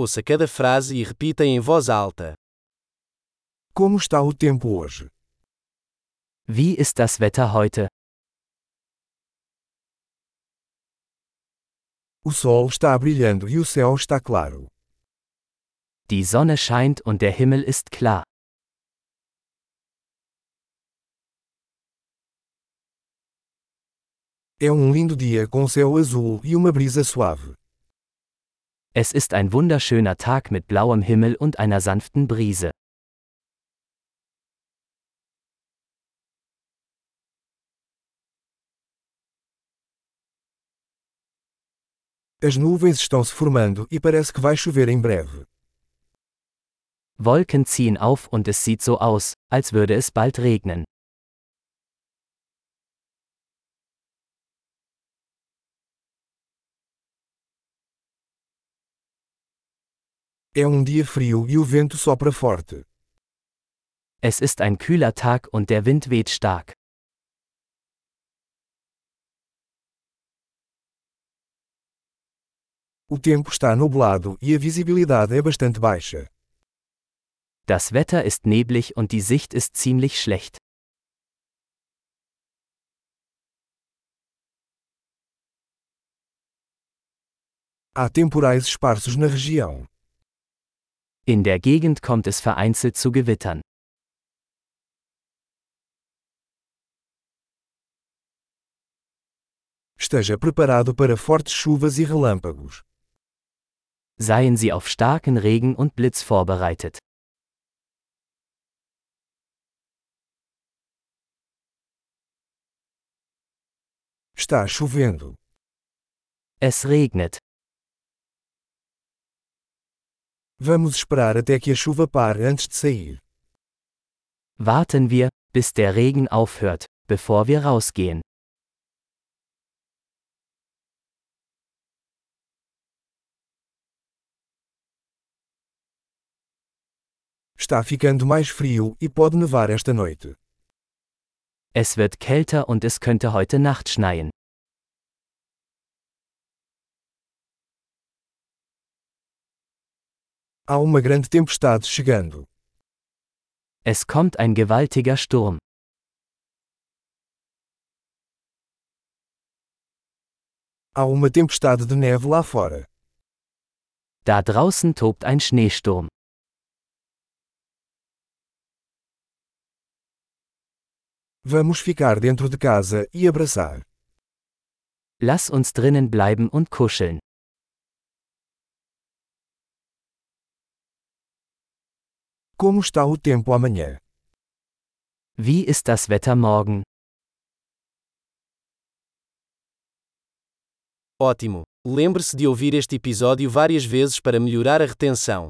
Ouça cada frase e repita em voz alta. Como está o tempo hoje? Wie ist das Wetter heute? O sol está brilhando e o céu está claro. Die Sonne scheint und der Himmel ist klar. É um lindo dia com céu azul e uma brisa suave. Es ist ein wunderschöner Tag mit blauem Himmel und einer sanften Brise. As nuvens estão se formando e parece que vai chover em breve. Wolken ziehen auf und es sieht so aus, als würde es bald regnen. É um dia frio e o vento sopra forte. Es ist ein kühler Tag und der Wind weht stark. O tempo está nublado e a visibilidade é bastante baixa. Das Wetter ist neblig und die Sicht ist ziemlich schlecht. Há temporais esparsos na região. In der Gegend kommt es vereinzelt zu Gewittern. Esteja preparado para fortes chuvas e relâmpagos. Seien Sie auf starken Regen und Blitz vorbereitet. Está chovendo. Es regnet. Vamos esperar até que a chuva pare antes de sair. Warten wir, bis der Regen aufhört, bevor wir rausgehen. Está ficando mais frio e pode nevar esta noite. Es wird kälter und es könnte heute Nacht schneien. Há uma grande tempestade chegando. Es kommt ein gewaltiger Sturm. Há uma tempestade de neve lá fora. Da draußen tobt ein Schneesturm. Vamos ficar dentro de casa e abraçar. Lass uns drinnen bleiben und kuscheln. Como está o tempo amanhã? Wie ist das Wetter morgen? Ótimo! Lembre-se de ouvir este episódio várias vezes para melhorar a retenção.